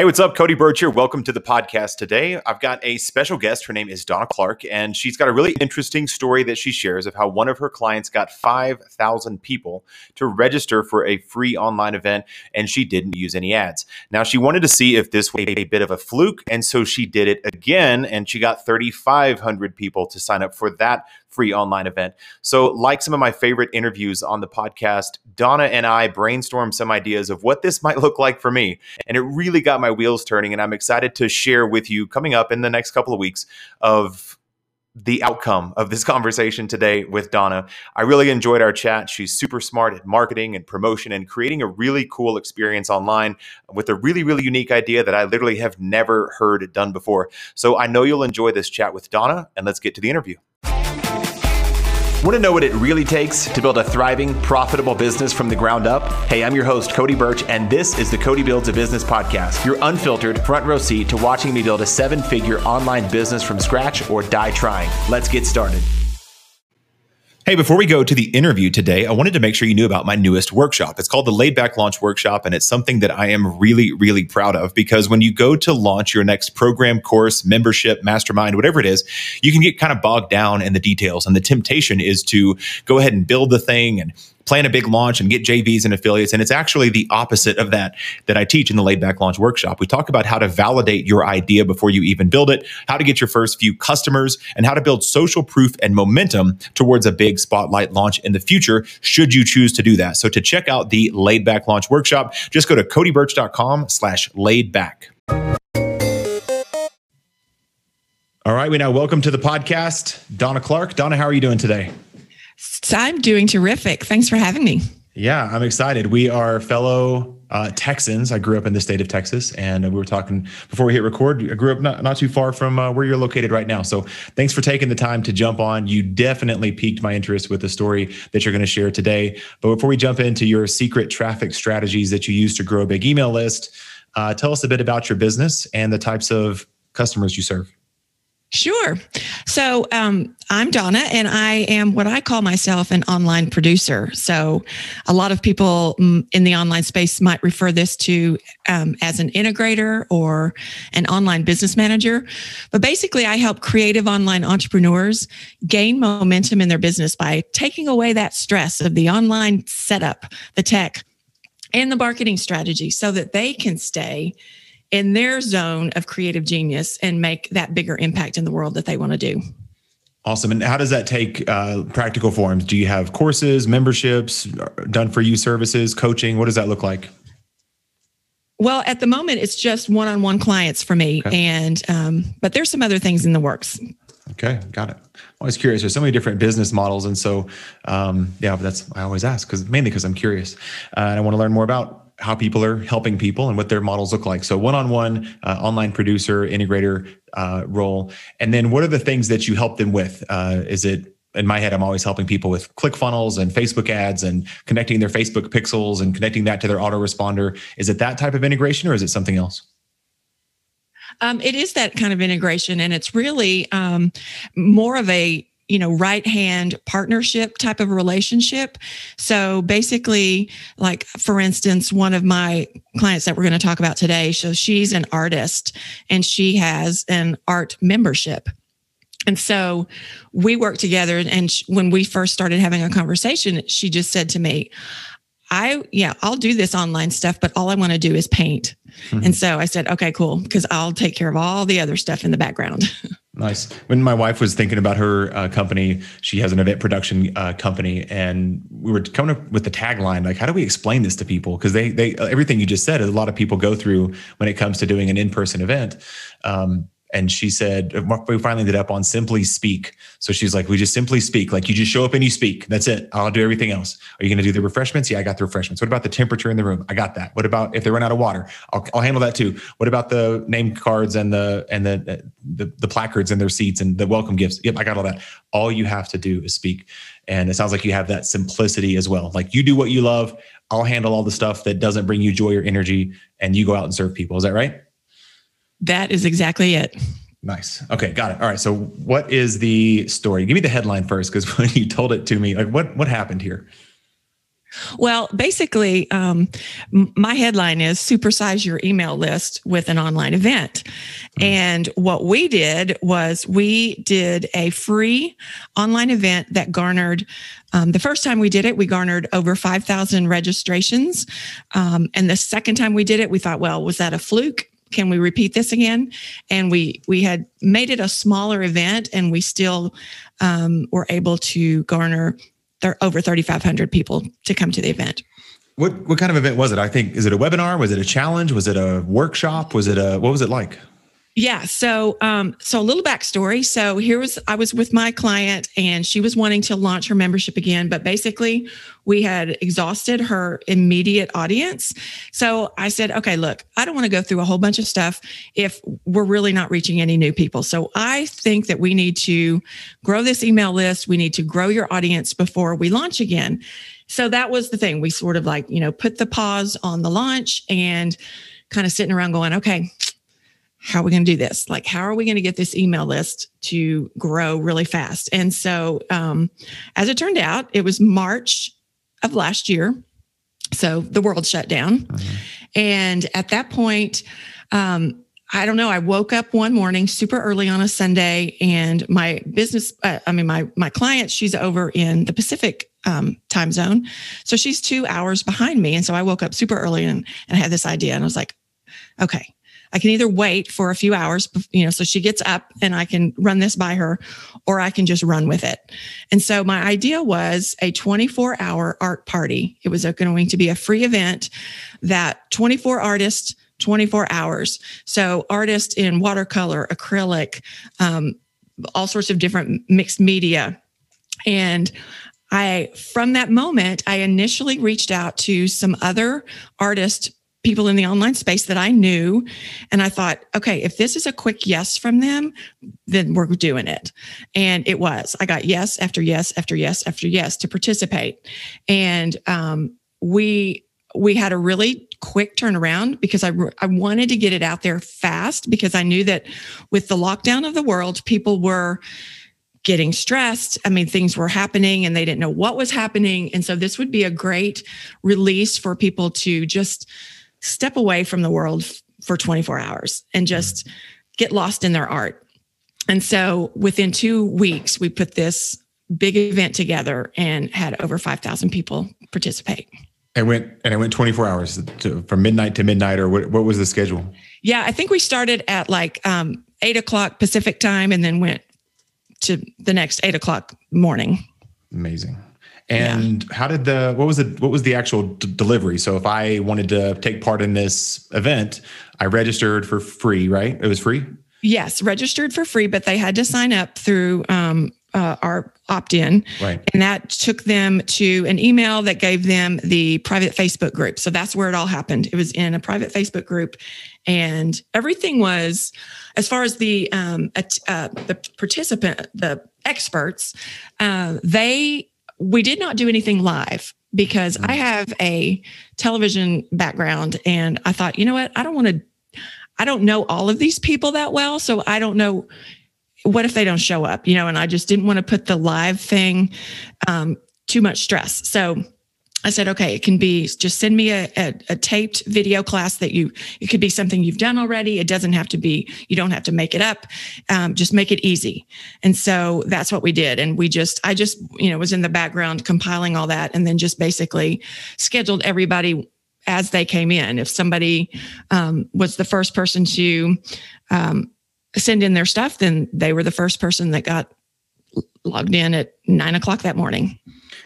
Hey, what's up? Cody Birch here. Welcome to the podcast today. I've got a special guest. Her name is Donna Clark, and she's got a really interesting story that she shares of how one of her clients got 5,000 people to register for a free online event, and she didn't use any ads. Now, she wanted to see if this was a bit of a fluke, and so she did it again, and she got 3,500 people to sign up for that free online event. So, like some of my favorite interviews on the podcast, Donna and I brainstormed some ideas of what this might look like for me. And it really got my wheels turning. And I'm excited to share with you coming up in the next couple of weeks of the outcome of this conversation today with Donna. I really enjoyed our chat. She's super smart at marketing and promotion and creating a really cool experience online with a really, really unique idea that I literally have never heard done before. So I know you'll enjoy this chat with Donna, and let's get to the interview. Want to know what it really takes to build a thriving, profitable business from the ground up? Hey, I'm your host, Cody Birch, and this is the Cody Builds a Business podcast, your unfiltered front row seat to watching me build a seven figure online business from scratch or die trying. Let's get started. Hey, before we go to the interview today, I wanted to make sure you knew about my newest workshop. It's called the Laid Back Launch Workshop, and it's something that I am really, really proud of because when you go to launch your next program, course, membership, mastermind, whatever it is, you can get kind of bogged down in the details. And the temptation is to go ahead and build the thing and plan a big launch and get JVs and affiliates. And it's actually the opposite of that that I teach in the laid back launch workshop. We talk about how to validate your idea before you even build it, how to get your first few customers, and how to build social proof and momentum towards a big spotlight launch in the future, should you choose to do that. So to check out the laid back launch workshop, just go to codybirch.com slash laid back. All right, we now welcome to the podcast, Donna Clark. Donna, how are you doing today? I'm doing terrific. Thanks for having me. Yeah, I'm excited. We are fellow uh, Texans. I grew up in the state of Texas, and we were talking before we hit record. I grew up not, not too far from uh, where you're located right now. So thanks for taking the time to jump on. You definitely piqued my interest with the story that you're going to share today. But before we jump into your secret traffic strategies that you use to grow a big email list, uh, tell us a bit about your business and the types of customers you serve. Sure. So um, I'm Donna, and I am what I call myself an online producer. So a lot of people mm, in the online space might refer this to um, as an integrator or an online business manager. But basically, I help creative online entrepreneurs gain momentum in their business by taking away that stress of the online setup, the tech, and the marketing strategy so that they can stay in their zone of creative genius and make that bigger impact in the world that they want to do. Awesome. And how does that take uh, practical forms? Do you have courses, memberships, done for you services, coaching? What does that look like? Well, at the moment, it's just one-on-one clients for me, okay. and um, but there's some other things in the works. Okay, got it. I was curious. There's so many different business models, and so um, yeah, that's I always ask because mainly because I'm curious uh, and I want to learn more about how people are helping people and what their models look like. So one-on-one uh, online producer, integrator uh, role, and then what are the things that you help them with? Uh, is it in my head, I'm always helping people with ClickFunnels and Facebook ads and connecting their Facebook pixels and connecting that to their autoresponder. Is it that type of integration or is it something else? Um, it is that kind of integration, and it's really um, more of a you know right hand partnership type of relationship so basically like for instance one of my clients that we're going to talk about today so she's an artist and she has an art membership and so we work together and when we first started having a conversation she just said to me I, yeah, I'll do this online stuff, but all I want to do is paint. Mm-hmm. And so I said, okay, cool, because I'll take care of all the other stuff in the background. Nice. When my wife was thinking about her uh, company, she has an event production uh, company, and we were coming up with the tagline like, "How do we explain this to people?" Because they, they, everything you just said, a lot of people go through when it comes to doing an in-person event. Um, and she said uh, we finally ended up on simply speak. So she's like we just simply speak. Like you just show up and you speak. That's it. I'll do everything else. Are you going to do the refreshments? Yeah i got the refreshments. What about the temperature in the room? I got that. What about if they run out of water? I'll, I'll handle that too. What about the name cards and the and the, uh, the the placards in their seats and the welcome gifts? Yep i got all that. All you have to do is speak. And it sounds like you have that simplicity as well. Like you do what you love. I'll handle all the stuff that doesn't bring you joy or energy and you go out and serve people. Is that right that is exactly it. Nice. Okay, got it. All right. So, what is the story? Give me the headline first, because when you told it to me, like what what happened here? Well, basically, um, my headline is supersize your email list with an online event. Mm-hmm. And what we did was we did a free online event that garnered, um, the first time we did it, we garnered over 5,000 registrations. Um, and the second time we did it, we thought, well, was that a fluke? Can we repeat this again? And we we had made it a smaller event and we still um, were able to garner th- over 3500 people to come to the event. What what kind of event was it? I think is it a webinar? Was it a challenge? Was it a workshop? Was it a what was it like yeah. So, um, so a little backstory. So here was I was with my client, and she was wanting to launch her membership again, but basically we had exhausted her immediate audience. So I said, okay, look, I don't want to go through a whole bunch of stuff if we're really not reaching any new people. So I think that we need to grow this email list. We need to grow your audience before we launch again. So that was the thing. We sort of like, you know, put the pause on the launch and kind of sitting around going, okay, how are we going to do this? Like, how are we going to get this email list to grow really fast? And so, um, as it turned out, it was March of last year. So the world shut down. Mm-hmm. And at that point, um, I don't know. I woke up one morning super early on a Sunday, and my business, uh, I mean, my my client, she's over in the Pacific um, time zone, so she's two hours behind me. And so I woke up super early and, and I had this idea, and I was like, okay, I can either wait for a few hours, you know, so she gets up and I can run this by her, or I can just run with it. And so my idea was a 24 hour art party. It was going to be a free event that 24 artists, 24 hours. So artists in watercolor, acrylic, um, all sorts of different mixed media. And I, from that moment, I initially reached out to some other artists people in the online space that I knew. And I thought, okay, if this is a quick yes from them, then we're doing it. And it was. I got yes after yes after yes after yes to participate. And um, we we had a really quick turnaround because I, I wanted to get it out there fast because I knew that with the lockdown of the world, people were getting stressed. I mean, things were happening and they didn't know what was happening. And so this would be a great release for people to just step away from the world f- for 24 hours and just get lost in their art. And so within two weeks, we put this big event together and had over 5,000 people participate. And went and it went 24 hours to, from midnight to midnight, or what, what was the schedule? Yeah, I think we started at like um, eight o'clock Pacific time and then went to the next eight o'clock morning. Amazing. And yeah. how did the what was the what was the actual d- delivery? So if I wanted to take part in this event, I registered for free, right? It was free. Yes, registered for free, but they had to sign up through um, uh, our opt-in, right. and that took them to an email that gave them the private Facebook group. So that's where it all happened. It was in a private Facebook group, and everything was, as far as the um, uh, the participant, the experts, uh, they we did not do anything live because I mm. have a television background and I thought, you know what? I don't want to, I don't know all of these people that well. So I don't know what if they don't show up, you know, and I just didn't want to put the live thing um, too much stress. So I said, okay, it can be just send me a, a, a, taped video class that you, it could be something you've done already. It doesn't have to be, you don't have to make it up. Um, just make it easy. And so that's what we did. And we just, I just, you know, was in the background compiling all that and then just basically scheduled everybody as they came in. If somebody um, was the first person to um, send in their stuff, then they were the first person that got logged in at nine o'clock that morning.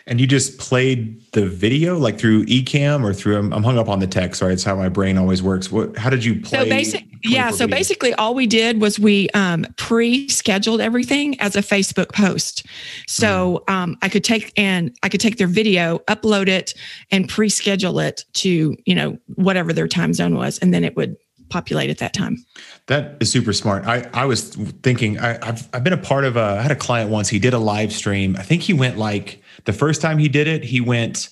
And you just played the video like through Ecamm or through I'm, I'm hung up on the text, sorry It's how my brain always works. What how did you play? So basic, yeah. So video? basically all we did was we um, pre-scheduled everything as a Facebook post. So mm. um, I could take and I could take their video, upload it, and pre-schedule it to, you know, whatever their time zone was, and then it would populate at that time. That is super smart. I, I was thinking I, have I've been a part of a I had a client once. He did a live stream. I think he went like the first time he did it, he went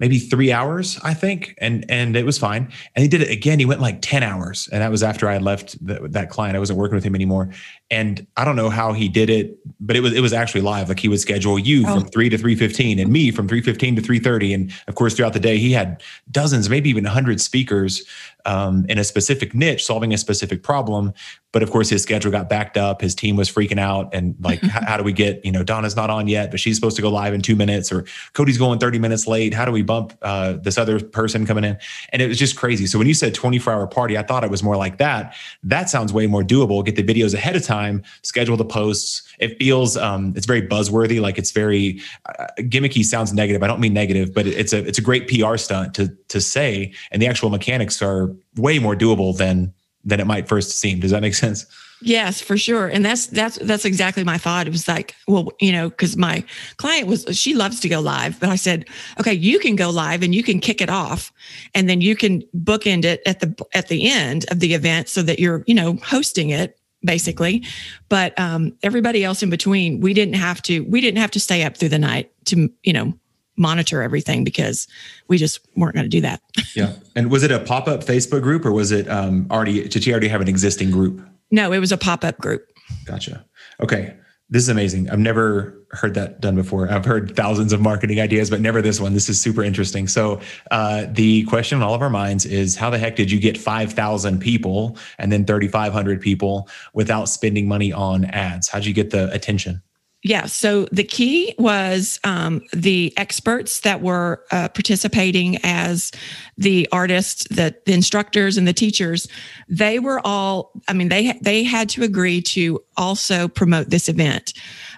maybe three hours, I think, and and it was fine. And he did it again. He went like ten hours, and that was after I left the, that client. I wasn't working with him anymore, and I don't know how he did it, but it was it was actually live. Like he would schedule you oh. from three to three fifteen, and me from three fifteen to three thirty, and of course throughout the day he had dozens, maybe even hundred speakers um, in a specific niche, solving a specific problem. But of course, his schedule got backed up. His team was freaking out, and like, how, how, do we get? You know, Donna's not on yet, but she's supposed to go live in two minutes, or Cody's going thirty minutes late. How do we bump uh, this other person coming in? And it was just crazy. So when you said twenty four hour party, I thought it was more like that. That sounds way more doable. Get the videos ahead of time, schedule the posts. It feels um, it's very buzzworthy, like it's very uh, gimmicky. Sounds negative. I don't mean negative, but it's a it's a great PR stunt to to say, and the actual mechanics are way more doable than than it might first seem. Does that make sense? Yes, for sure. And that's that's that's exactly my thought. It was like, well, you know, because my client was she loves to go live, but I said, okay, you can go live and you can kick it off, and then you can bookend it at the at the end of the event so that you're, you know, hosting it basically. But um, everybody else in between, we didn't have to we didn't have to stay up through the night to, you know, monitor everything because we just weren't going to do that. yeah. And was it a pop up Facebook group or was it um, already, did you already have an existing group? No, it was a pop up group. Gotcha. Okay. This is amazing. I've never heard that done before. I've heard thousands of marketing ideas, but never this one. This is super interesting. So, uh, the question in all of our minds is how the heck did you get 5,000 people and then 3,500 people without spending money on ads? How'd you get the attention? Yeah. So the key was um, the experts that were uh, participating as the artists, the, the, instructors, and the teachers. They were all. I mean, they they had to agree to also promote this event.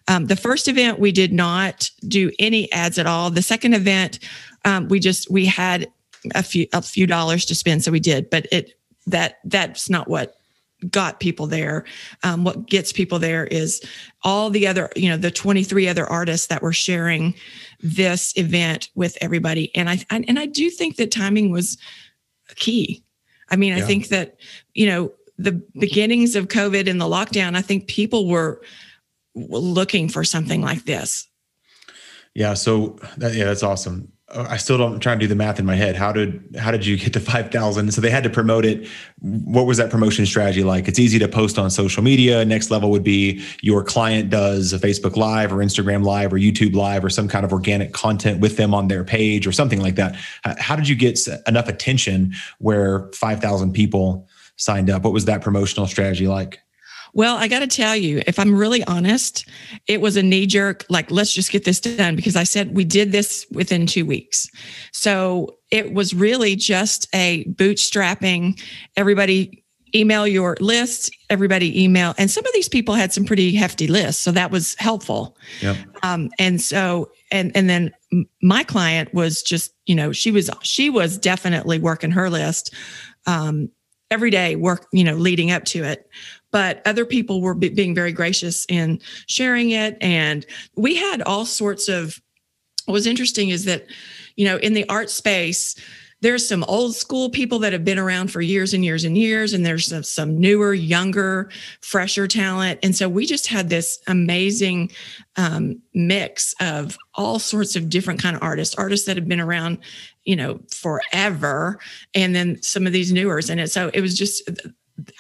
Um, the first event we did not do any ads at all. The second event, um, we just we had a few a few dollars to spend, so we did. But it that that's not what got people there. Um, what gets people there is all the other, you know, the 23 other artists that were sharing this event with everybody. And I, I and I do think that timing was key. I mean, yeah. I think that, you know, the beginnings of COVID and the lockdown, I think people were looking for something like this. Yeah. So that, yeah, that's awesome. I still don't trying to do the math in my head. How did how did you get to 5,000? So they had to promote it. What was that promotion strategy like? It's easy to post on social media. Next level would be your client does a Facebook live or Instagram live or YouTube live or some kind of organic content with them on their page or something like that. How did you get enough attention where 5,000 people signed up? What was that promotional strategy like? Well, I got to tell you, if I'm really honest, it was a knee jerk, like, let's just get this done because I said we did this within two weeks. So it was really just a bootstrapping, everybody email your list, everybody email. And some of these people had some pretty hefty lists. So that was helpful. Yep. Um, and so, and, and then my client was just, you know, she was, she was definitely working her list. Um, every day work you know leading up to it but other people were b- being very gracious in sharing it. And we had all sorts of what was interesting is that you know in the art space there's some old school people that have been around for years and years and years and there's some, some newer younger fresher talent. And so we just had this amazing um, mix of all sorts of different kind of artists artists that have been around you know forever and then some of these newers. And it so it was just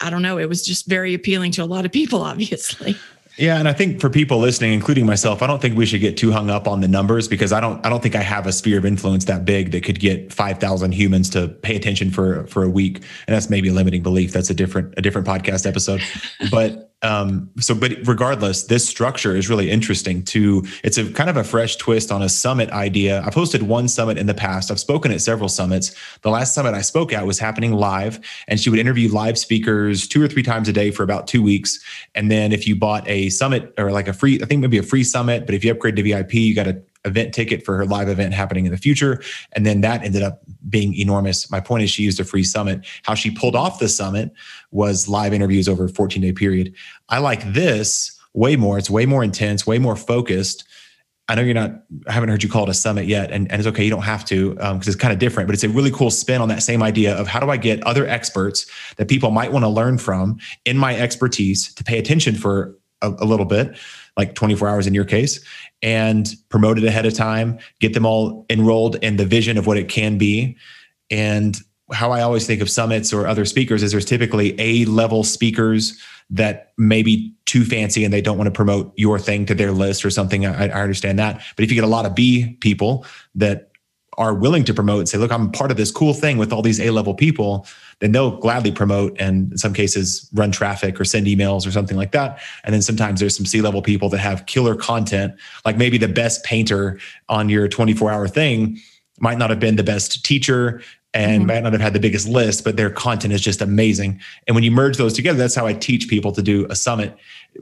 I don't know, it was just very appealing to a lot of people, obviously. Yeah, and I think for people listening, including myself, I don't think we should get too hung up on the numbers because I don't I don't think I have a sphere of influence that big that could get 5,000 humans to pay attention for for a week. And that's maybe a limiting belief. That's a different a different podcast episode. But um, so, but regardless, this structure is really interesting. To it's a kind of a fresh twist on a summit idea. I've hosted one summit in the past. I've spoken at several summits. The last summit I spoke at was happening live, and she would interview live speakers two or three times a day for about two weeks. And then if you bought a summit or like a free, I think maybe a free summit, but if you upgrade to VIP, you got a event ticket for her live event happening in the future. And then that ended up being enormous. My point is, she used a free summit. How she pulled off the summit was live interviews over a 14 day period. I like this way more. It's way more intense, way more focused. I know you're not, I haven't heard you call it a summit yet, and, and it's okay. You don't have to because um, it's kind of different, but it's a really cool spin on that same idea of how do I get other experts that people might want to learn from in my expertise to pay attention for a, a little bit, like 24 hours in your case, and promote it ahead of time, get them all enrolled in the vision of what it can be. And how I always think of summits or other speakers is there's typically A level speakers that may be too fancy and they don't want to promote your thing to their list or something. I, I understand that. But if you get a lot of B people that are willing to promote and say, look, I'm part of this cool thing with all these A level people, then they'll gladly promote and in some cases run traffic or send emails or something like that. And then sometimes there's some C level people that have killer content, like maybe the best painter on your 24 hour thing might not have been the best teacher and mm-hmm. might not have had the biggest list, but their content is just amazing. And when you merge those together, that's how I teach people to do a summit.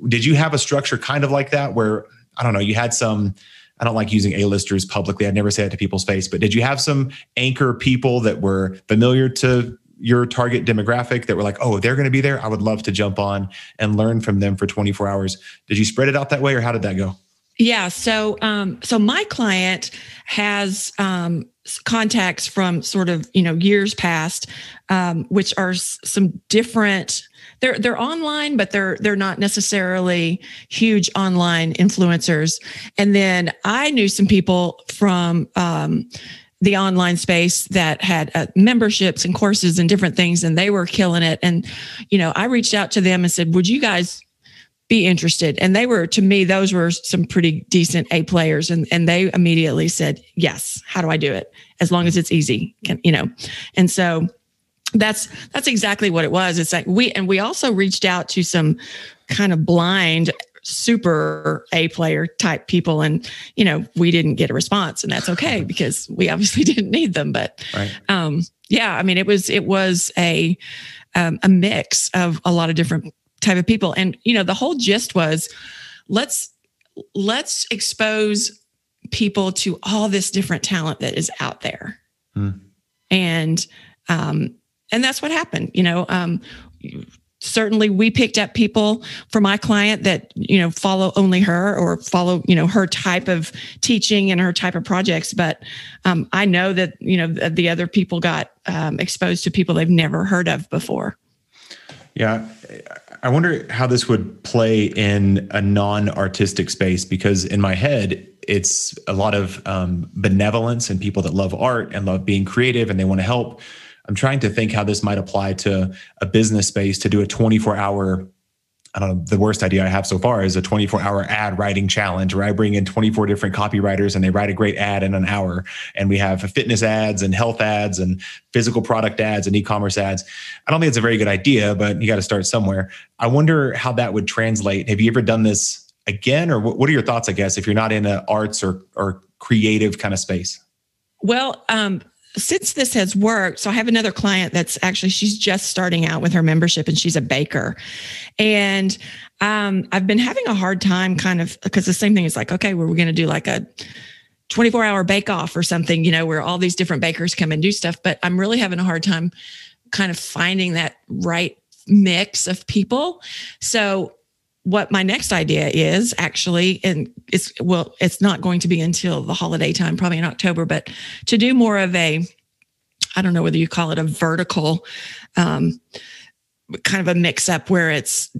Did you have a structure kind of like that where, I don't know, you had some I don't like using A-listers publicly. I'd never say it to people's face, but did you have some anchor people that were familiar to your target demographic that were like, oh, they're going to be there? I would love to jump on and learn from them for 24 hours. Did you spread it out that way or how did that go? Yeah. So, um, so my client has um, contacts from sort of you know years past, um, which are s- some different they're they're online, but they're they're not necessarily huge online influencers. And then I knew some people from um, the online space that had uh, memberships and courses and different things, and they were killing it. And you know, I reached out to them and said, "Would you guys?" be interested and they were to me those were some pretty decent a players and and they immediately said yes how do i do it as long as it's easy Can, you know and so that's that's exactly what it was it's like we and we also reached out to some kind of blind super a player type people and you know we didn't get a response and that's okay because we obviously didn't need them but right. um yeah i mean it was it was a um, a mix of a lot of different type of people and you know the whole gist was let's let's expose people to all this different talent that is out there hmm. and um and that's what happened. You know, um, certainly we picked up people for my client that you know follow only her or follow you know her type of teaching and her type of projects. But um, i know that you know the, the other people got um, exposed to people they've never heard of before. Yeah. I wonder how this would play in a non-artistic space because in my head it's a lot of um, benevolence and people that love art and love being creative and they want to help I'm trying to think how this might apply to a business space to do a 24 hour. I don't know. The worst idea I have so far is a 24 hour ad writing challenge where I bring in 24 different copywriters and they write a great ad in an hour. And we have fitness ads and health ads and physical product ads and e commerce ads. I don't think it's a very good idea, but you got to start somewhere. I wonder how that would translate. Have you ever done this again? Or what are your thoughts, I guess, if you're not in the arts or, or creative kind of space? Well, um, since this has worked, so I have another client that's actually she's just starting out with her membership and she's a baker. And um, I've been having a hard time kind of because the same thing is like, okay, we're going to do like a 24 hour bake off or something, you know, where all these different bakers come and do stuff. But I'm really having a hard time kind of finding that right mix of people. So what my next idea is actually, and it's well, it's not going to be until the holiday time, probably in October, but to do more of a, I don't know whether you call it a vertical, um, kind of a mix up where it's,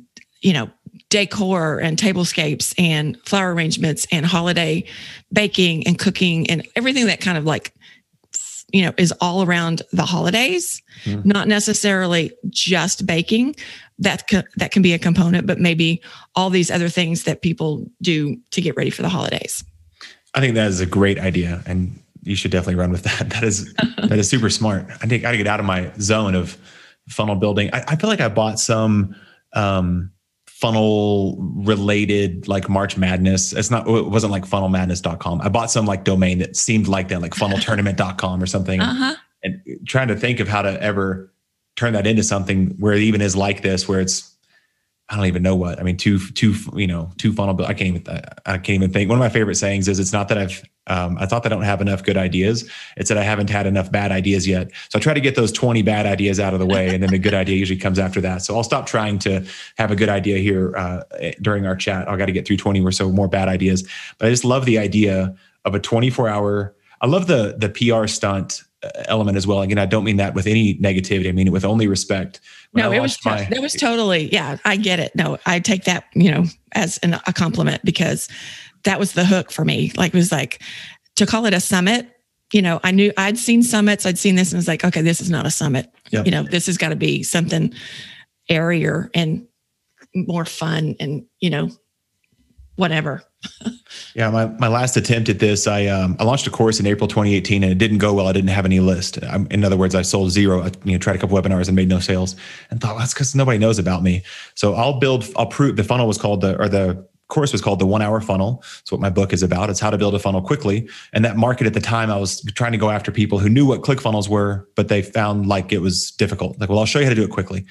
you know, decor and tablescapes and flower arrangements and holiday baking and cooking and everything that kind of like you know is all around the holidays mm. not necessarily just baking that co- that can be a component, but maybe all these other things that people do to get ready for the holidays. I think that is a great idea, and you should definitely run with that. That is that is super smart. I think I got to get out of my zone of funnel building. I, I feel like I bought some um, funnel related like March Madness. It's not it wasn't like funnelmadness.com. I bought some like domain that seemed like that, like funneltournament.com or something. Uh-huh. And trying to think of how to ever turn that into something where it even is like this, where it's I don't even know what. I mean, two two you know two funnel. I can't even I can't even think. One of my favorite sayings is, "It's not that I've um, I thought that I don't have enough good ideas. It's that I haven't had enough bad ideas yet. So I try to get those twenty bad ideas out of the way, and then the good idea usually comes after that. So I'll stop trying to have a good idea here uh, during our chat. I got to get through twenty or so more bad ideas. But I just love the idea of a twenty four hour. I love the the PR stunt element as well. Again, I don't mean that with any negativity. I mean it with only respect. When no, it was my, it was totally yeah. I get it. No, I take that you know as an, a compliment because that was the hook for me. Like it was like to call it a summit. You know, I knew I'd seen summits. I'd seen this and was like, okay, this is not a summit. Yep. You know, this has got to be something airier and more fun and you know whatever yeah my, my last attempt at this i um, i launched a course in april 2018 and it didn't go well i didn't have any list I'm, in other words i sold zero I, you know tried a couple webinars and made no sales and thought well, that's because nobody knows about me so i'll build i'll prove the funnel was called the or the course was called the one hour funnel. It's what my book is about. It's how to build a funnel quickly. And that market at the time, I was trying to go after people who knew what ClickFunnels were, but they found like it was difficult. Like, well, I'll show you how to do it quickly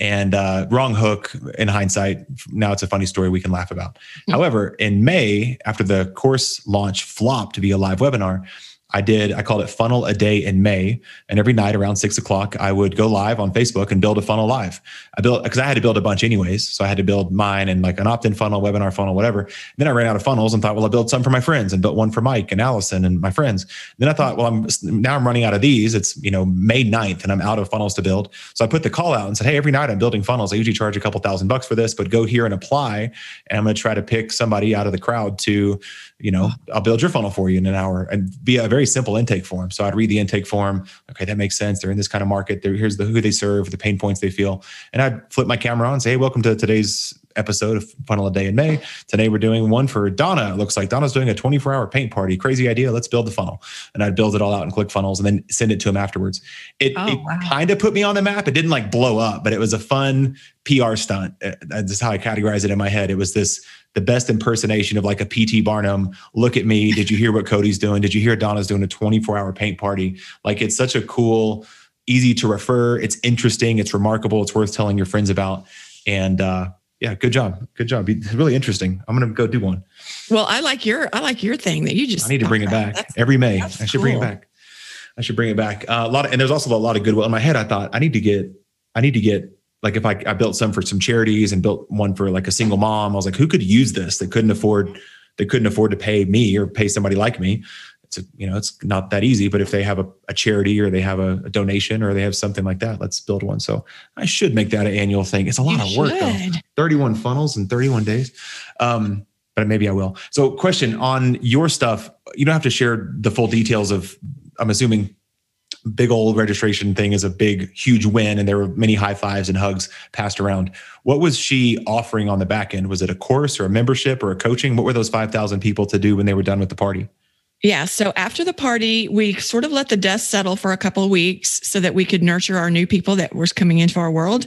and uh, wrong hook in hindsight. Now it's a funny story we can laugh about. Mm-hmm. However, in May, after the course launch flopped to be a live webinar, I did, I called it funnel a day in May. And every night around six o'clock, I would go live on Facebook and build a funnel live. I built, because I had to build a bunch anyways. So I had to build mine and like an opt in funnel, webinar funnel, whatever. And then I ran out of funnels and thought, well, I'll build some for my friends and built one for Mike and Allison and my friends. And then I thought, well, I'm now I'm running out of these. It's, you know, May 9th and I'm out of funnels to build. So I put the call out and said, hey, every night I'm building funnels. I usually charge a couple thousand bucks for this, but go here and apply. And I'm going to try to pick somebody out of the crowd to, you know, ah. I'll build your funnel for you in an hour and be a very simple intake form. So I'd read the intake form. Okay, that makes sense. They're in this kind of market. They're, here's the who they serve, the pain points they feel. And I'd flip my camera on and say, hey, welcome to today's episode of Funnel a Day in May. Today we're doing one for Donna. It looks like Donna's doing a 24 hour paint party. Crazy idea. Let's build the funnel. And I'd build it all out in ClickFunnels and then send it to him afterwards. It, oh, it wow. kind of put me on the map. It didn't like blow up, but it was a fun PR stunt. Uh, that's how I categorize it in my head. It was this the best impersonation of like a PT Barnum. Look at me. Did you hear what Cody's doing? Did you hear Donna's doing a 24 hour paint party? Like it's such a cool, easy to refer. It's interesting. It's remarkable. It's worth telling your friends about. And uh, yeah, good job. Good job. It's really interesting. I'm going to go do one. Well, I like your, I like your thing that you just, I need to bring it back that's, every May. I should cool. bring it back. I should bring it back. Uh, a lot of, and there's also a lot of goodwill in my head. I thought I need to get, I need to get like if I, I built some for some charities and built one for like a single mom, I was like, who could use this? They couldn't afford, they couldn't afford to pay me or pay somebody like me. It's a, you know, it's not that easy, but if they have a, a charity or they have a, a, donation or they have something like that, let's build one. So I should make that an annual thing. It's a lot you of work though. 31 funnels in 31 days. Um, but maybe I will. So question on your stuff, you don't have to share the full details of, I'm assuming big old registration thing is a big, huge win, and there were many high fives and hugs passed around. What was she offering on the back end? Was it a course or a membership or a coaching? What were those 5,000 people to do when they were done with the party? Yeah. So after the party, we sort of let the dust settle for a couple of weeks so that we could nurture our new people that was coming into our world.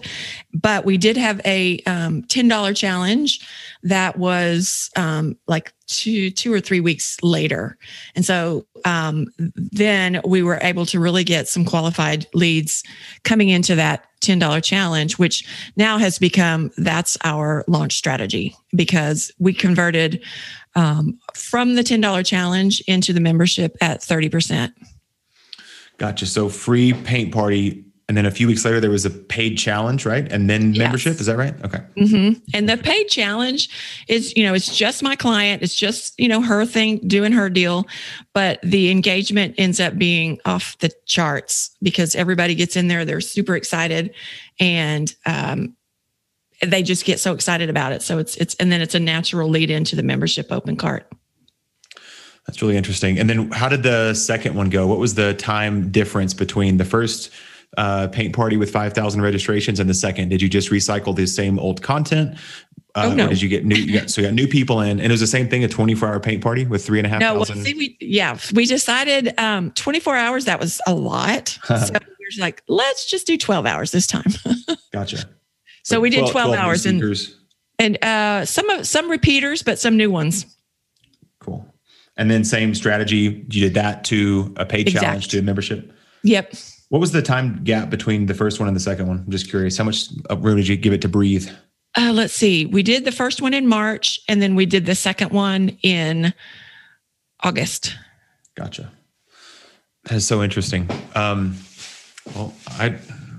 But we did have a um, $10 challenge that was um, like two, two or three weeks later. And so um, then we were able to really get some qualified leads coming into that $10 challenge, which now has become that's our launch strategy because we converted um, from the $10 challenge into the membership at 30%. Gotcha. So free paint party. And then a few weeks later, there was a paid challenge, right? And then membership. Is that right? Okay. Mm-hmm. And the paid challenge is, you know, it's just my client. It's just, you know, her thing, doing her deal. But the engagement ends up being off the charts because everybody gets in there. They're super excited. And um, they just get so excited about it. So it's it's and then it's a natural lead into the membership open cart. That's really interesting. And then how did the second one go? What was the time difference between the first uh, paint party with 5,000 registrations and the second? Did you just recycle the same old content? Uh, oh, no. did you get new? You got, so you got new people in, and it was the same thing—a twenty-four hour paint party with three and a half no. Well, see, we yeah, we decided um, twenty-four hours. That was a lot. so we're like, let's just do twelve hours this time. gotcha. So we did 12, 12 hours and and uh, some of some repeaters, but some new ones. Cool. And then same strategy. You did that to a paid exact. challenge to a membership. Yep. What was the time gap between the first one and the second one? I'm just curious. How much room did you give it to breathe? Uh, let's see. We did the first one in March, and then we did the second one in August. Gotcha. That is so interesting. Um, well, I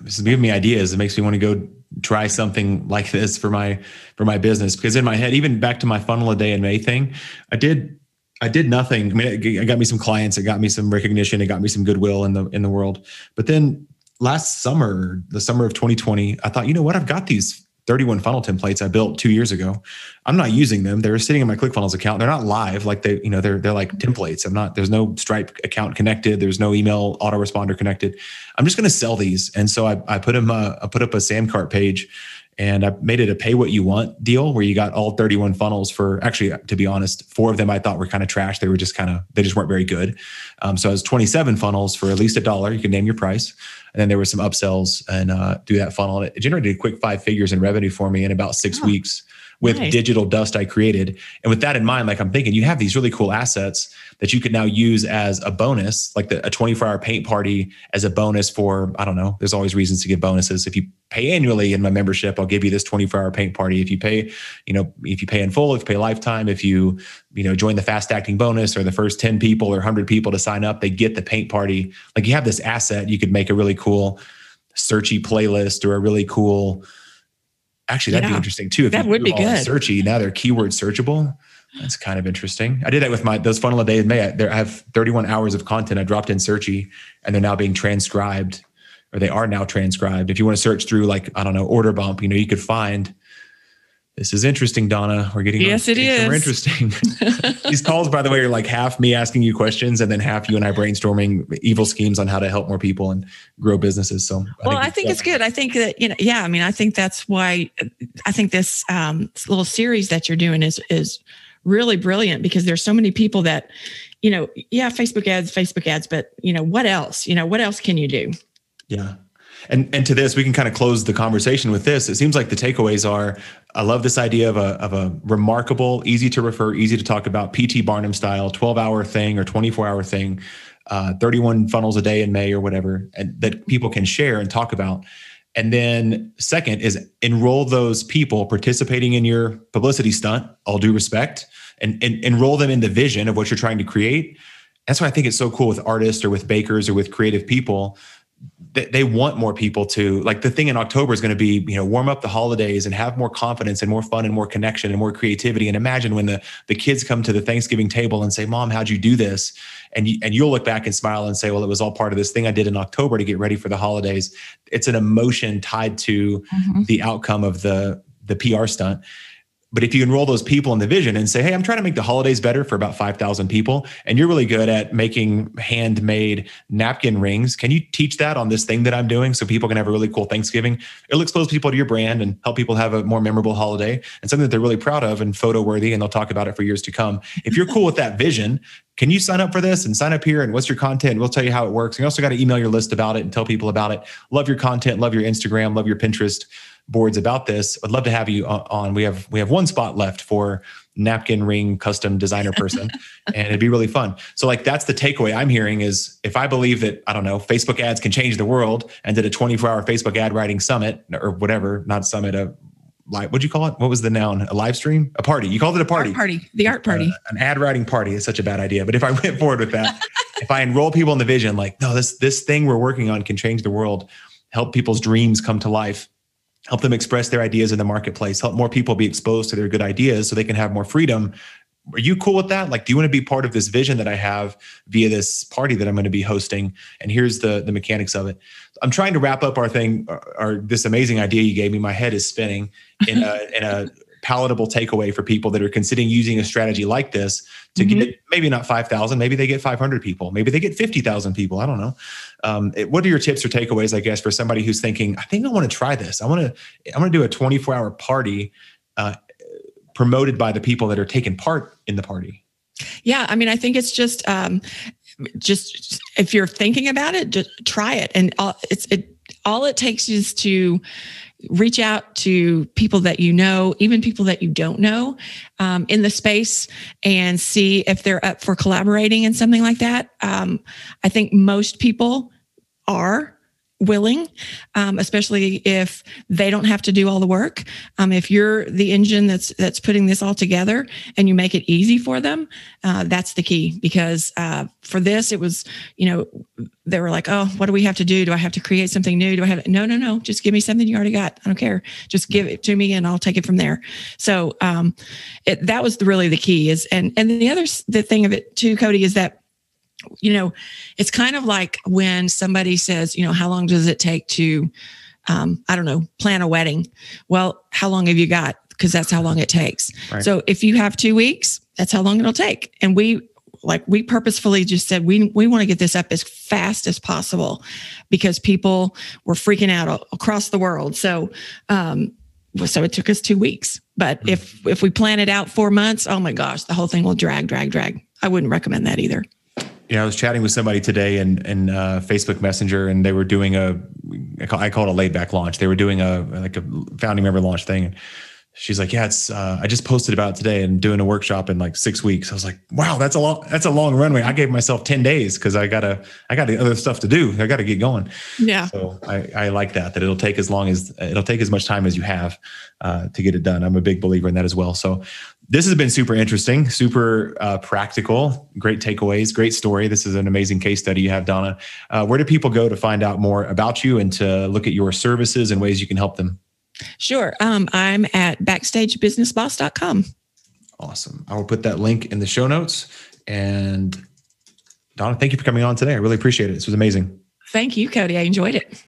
this is giving me ideas. It makes me want to go try something like this for my for my business because in my head even back to my funnel a day in may thing i did I did nothing. I mean, it, got me some clients, it got me some recognition, it got me some goodwill in the in the world. But then last summer, the summer of 2020, I thought, you know what? I've got these 31 funnel templates I built two years ago. I'm not using them. They're sitting in my ClickFunnels account. They're not live, like they, you know, they're they're like templates. I'm not. There's no Stripe account connected. There's no email autoresponder connected. I'm just going to sell these. And so I, I put them. Uh, I put up a SamCart page and I made it a pay what you want deal where you got all 31 funnels for actually, to be honest, four of them I thought were kind of trash. They were just kind of, they just weren't very good. Um, so I was 27 funnels for at least a dollar. You can name your price. And then there were some upsells and uh, do that funnel. And it generated a quick five figures in revenue for me in about six oh. weeks with nice. digital dust I created. And with that in mind, like I'm thinking, you have these really cool assets that you could now use as a bonus, like the, a 24 hour paint party as a bonus for, I don't know, there's always reasons to give bonuses. If you pay annually in my membership, I'll give you this 24 hour paint party. If you pay, you know, if you pay in full, if you pay lifetime, if you, you know, join the fast acting bonus or the first 10 people or 100 people to sign up, they get the paint party. Like you have this asset, you could make a really cool Searchie playlist or a really cool, Actually, that'd yeah. be interesting too. If that would be good. Searchie now they're keyword searchable. That's kind of interesting. I did that with my those funnel a day in May. I, I have 31 hours of content. I dropped in Searchie, and they're now being transcribed, or they are now transcribed. If you want to search through, like I don't know, order bump, you know, you could find this is interesting, Donna. We're getting yes, on, it is more interesting. These calls, by the way, are like half me asking you questions, and then half you and I brainstorming evil schemes on how to help more people and grow businesses. So, I well, think I think it's good. I think that you know, yeah. I mean, I think that's why I think this, um, this little series that you're doing is is really brilliant because there's so many people that, you know, yeah, Facebook ads, Facebook ads, but you know, what else? You know, what else can you do? Yeah, and and to this, we can kind of close the conversation with this. It seems like the takeaways are I love this idea of a of a remarkable, easy to refer, easy to talk about PT Barnum style, 12 hour thing or 24 hour thing, uh, 31 funnels a day in May or whatever, and that people can share and talk about. And then second is enroll those people participating in your publicity stunt, all due respect, and, and enroll them in the vision of what you're trying to create. That's why I think it's so cool with artists or with bakers or with creative people they want more people to like the thing in October is going to be, you know, warm up the holidays and have more confidence and more fun and more connection and more creativity. And imagine when the the kids come to the Thanksgiving table and say, "Mom, how'd you do this?" And you, and you'll look back and smile and say, "Well, it was all part of this thing I did in October to get ready for the holidays." It's an emotion tied to mm-hmm. the outcome of the the PR stunt. But if you enroll those people in the vision and say, hey, I'm trying to make the holidays better for about 5,000 people, and you're really good at making handmade napkin rings, can you teach that on this thing that I'm doing so people can have a really cool Thanksgiving? It'll expose people to your brand and help people have a more memorable holiday and something that they're really proud of and photo worthy, and they'll talk about it for years to come. If you're cool with that vision, can you sign up for this and sign up here and what's your content? We'll tell you how it works. You also got to email your list about it and tell people about it. Love your content, love your Instagram, love your Pinterest boards about this. I'd love to have you on. We have we have one spot left for napkin ring custom designer person and it'd be really fun. So like that's the takeaway I'm hearing is if I believe that I don't know Facebook ads can change the world and did a 24 hour Facebook ad writing summit or whatever, not summit a like what'd you call it? What was the noun? A live stream? A party. You called it a party. Art party. The art party. Uh, an ad writing party is such a bad idea. But if I went forward with that, if I enroll people in the vision, like, no, this this thing we're working on can change the world, help people's dreams come to life help them express their ideas in the marketplace, help more people be exposed to their good ideas so they can have more freedom. Are you cool with that? Like, do you want to be part of this vision that I have via this party that I'm going to be hosting? And here's the the mechanics of it. I'm trying to wrap up our thing, uh, or, this amazing idea you gave me. My head is spinning in a in a palatable takeaway for people that are considering using a strategy like this to mm-hmm. get maybe not 5,000, maybe they get 500 people, maybe they get 50,000 people. I don't know. Um, it, what are your tips or takeaways, I guess, for somebody who's thinking, I think I want to try this. I want to, I want to do a 24 hour party uh, promoted by the people that are taking part in the party. Yeah, I mean, I think it's just, um, just if you're thinking about it, just try it, and all, it's it. All it takes is to reach out to people that you know, even people that you don't know um, in the space and see if they're up for collaborating and something like that. Um, I think most people are willing, um, especially if they don't have to do all the work. Um, if you're the engine that's that's putting this all together and you make it easy for them, uh, that's the key. Because uh, for this, it was you know they were like, oh, what do we have to do? Do I have to create something new? Do I have no, no, no? Just give me something you already got. I don't care. Just give it to me and I'll take it from there. So um, it, that was really the key. Is and and the other the thing of it too, Cody, is that you know, it's kind of like when somebody says, you know, how long does it take to, um, I don't know, plan a wedding? Well, how long have you got? Because that's how long it takes. Right. So if you have two weeks, that's how long it'll take. And we, like we purposefully just said we we want to get this up as fast as possible because people were freaking out across the world. So um so it took us 2 weeks. But mm-hmm. if if we plan it out 4 months, oh my gosh, the whole thing will drag drag drag. I wouldn't recommend that either you know, I was chatting with somebody today in in uh, Facebook Messenger, and they were doing a I call, I call it a laid back launch. They were doing a like a founding member launch thing. She's like, yeah, it's uh, I just posted about today and doing a workshop in like six weeks. I was like, wow, that's a long that's a long runway. I gave myself ten days because I gotta I got other stuff to do. I got to get going. Yeah. So I, I like that that it'll take as long as it'll take as much time as you have uh, to get it done. I'm a big believer in that as well. So this has been super interesting, super uh, practical, great takeaways, great story. This is an amazing case study you have, Donna. Uh, where do people go to find out more about you and to look at your services and ways you can help them? Sure. Um, I'm at backstagebusinessboss.com. Awesome. I will put that link in the show notes. And Donna, thank you for coming on today. I really appreciate it. This was amazing. Thank you, Cody. I enjoyed it.